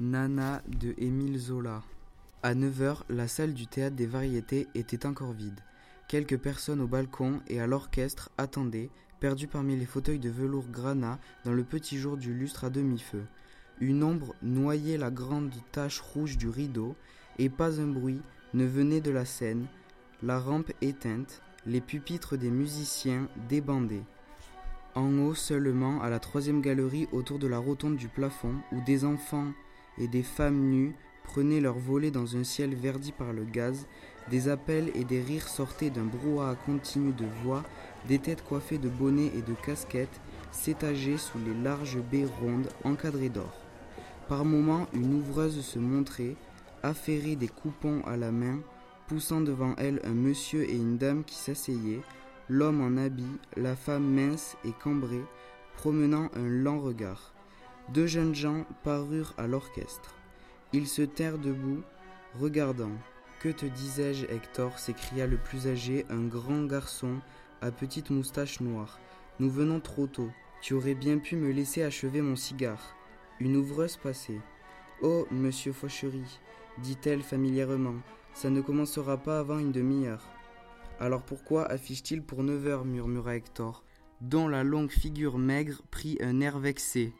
Nana de Émile Zola. À 9h, la salle du théâtre des variétés était encore vide. Quelques personnes au balcon et à l'orchestre attendaient, perdues parmi les fauteuils de velours granat dans le petit jour du lustre à demi-feu. Une ombre noyait la grande tache rouge du rideau, et pas un bruit ne venait de la scène, la rampe éteinte, les pupitres des musiciens débandés. En haut seulement, à la troisième galerie autour de la rotonde du plafond, où des enfants et des femmes nues prenaient leur volée dans un ciel verdi par le gaz, des appels et des rires sortaient d'un brouhaha continu de voix, des têtes coiffées de bonnets et de casquettes s'étageaient sous les larges baies rondes encadrées d'or. Par moments, une ouvreuse se montrait, affairée des coupons à la main, poussant devant elle un monsieur et une dame qui s'asseyaient, l'homme en habit, la femme mince et cambrée, promenant un lent regard. Deux jeunes gens parurent à l'orchestre. Ils se tinrent debout, regardant. Que te disais-je, Hector? s'écria le plus âgé, un grand garçon à petite moustache noire. Nous venons trop tôt. Tu aurais bien pu me laisser achever mon cigare. Une ouvreuse passait. Oh, monsieur Fauchery, dit-elle familièrement, ça ne commencera pas avant une demi-heure. Alors pourquoi affiche-t-il pour neuf heures? murmura Hector, dont la longue figure maigre prit un air vexé.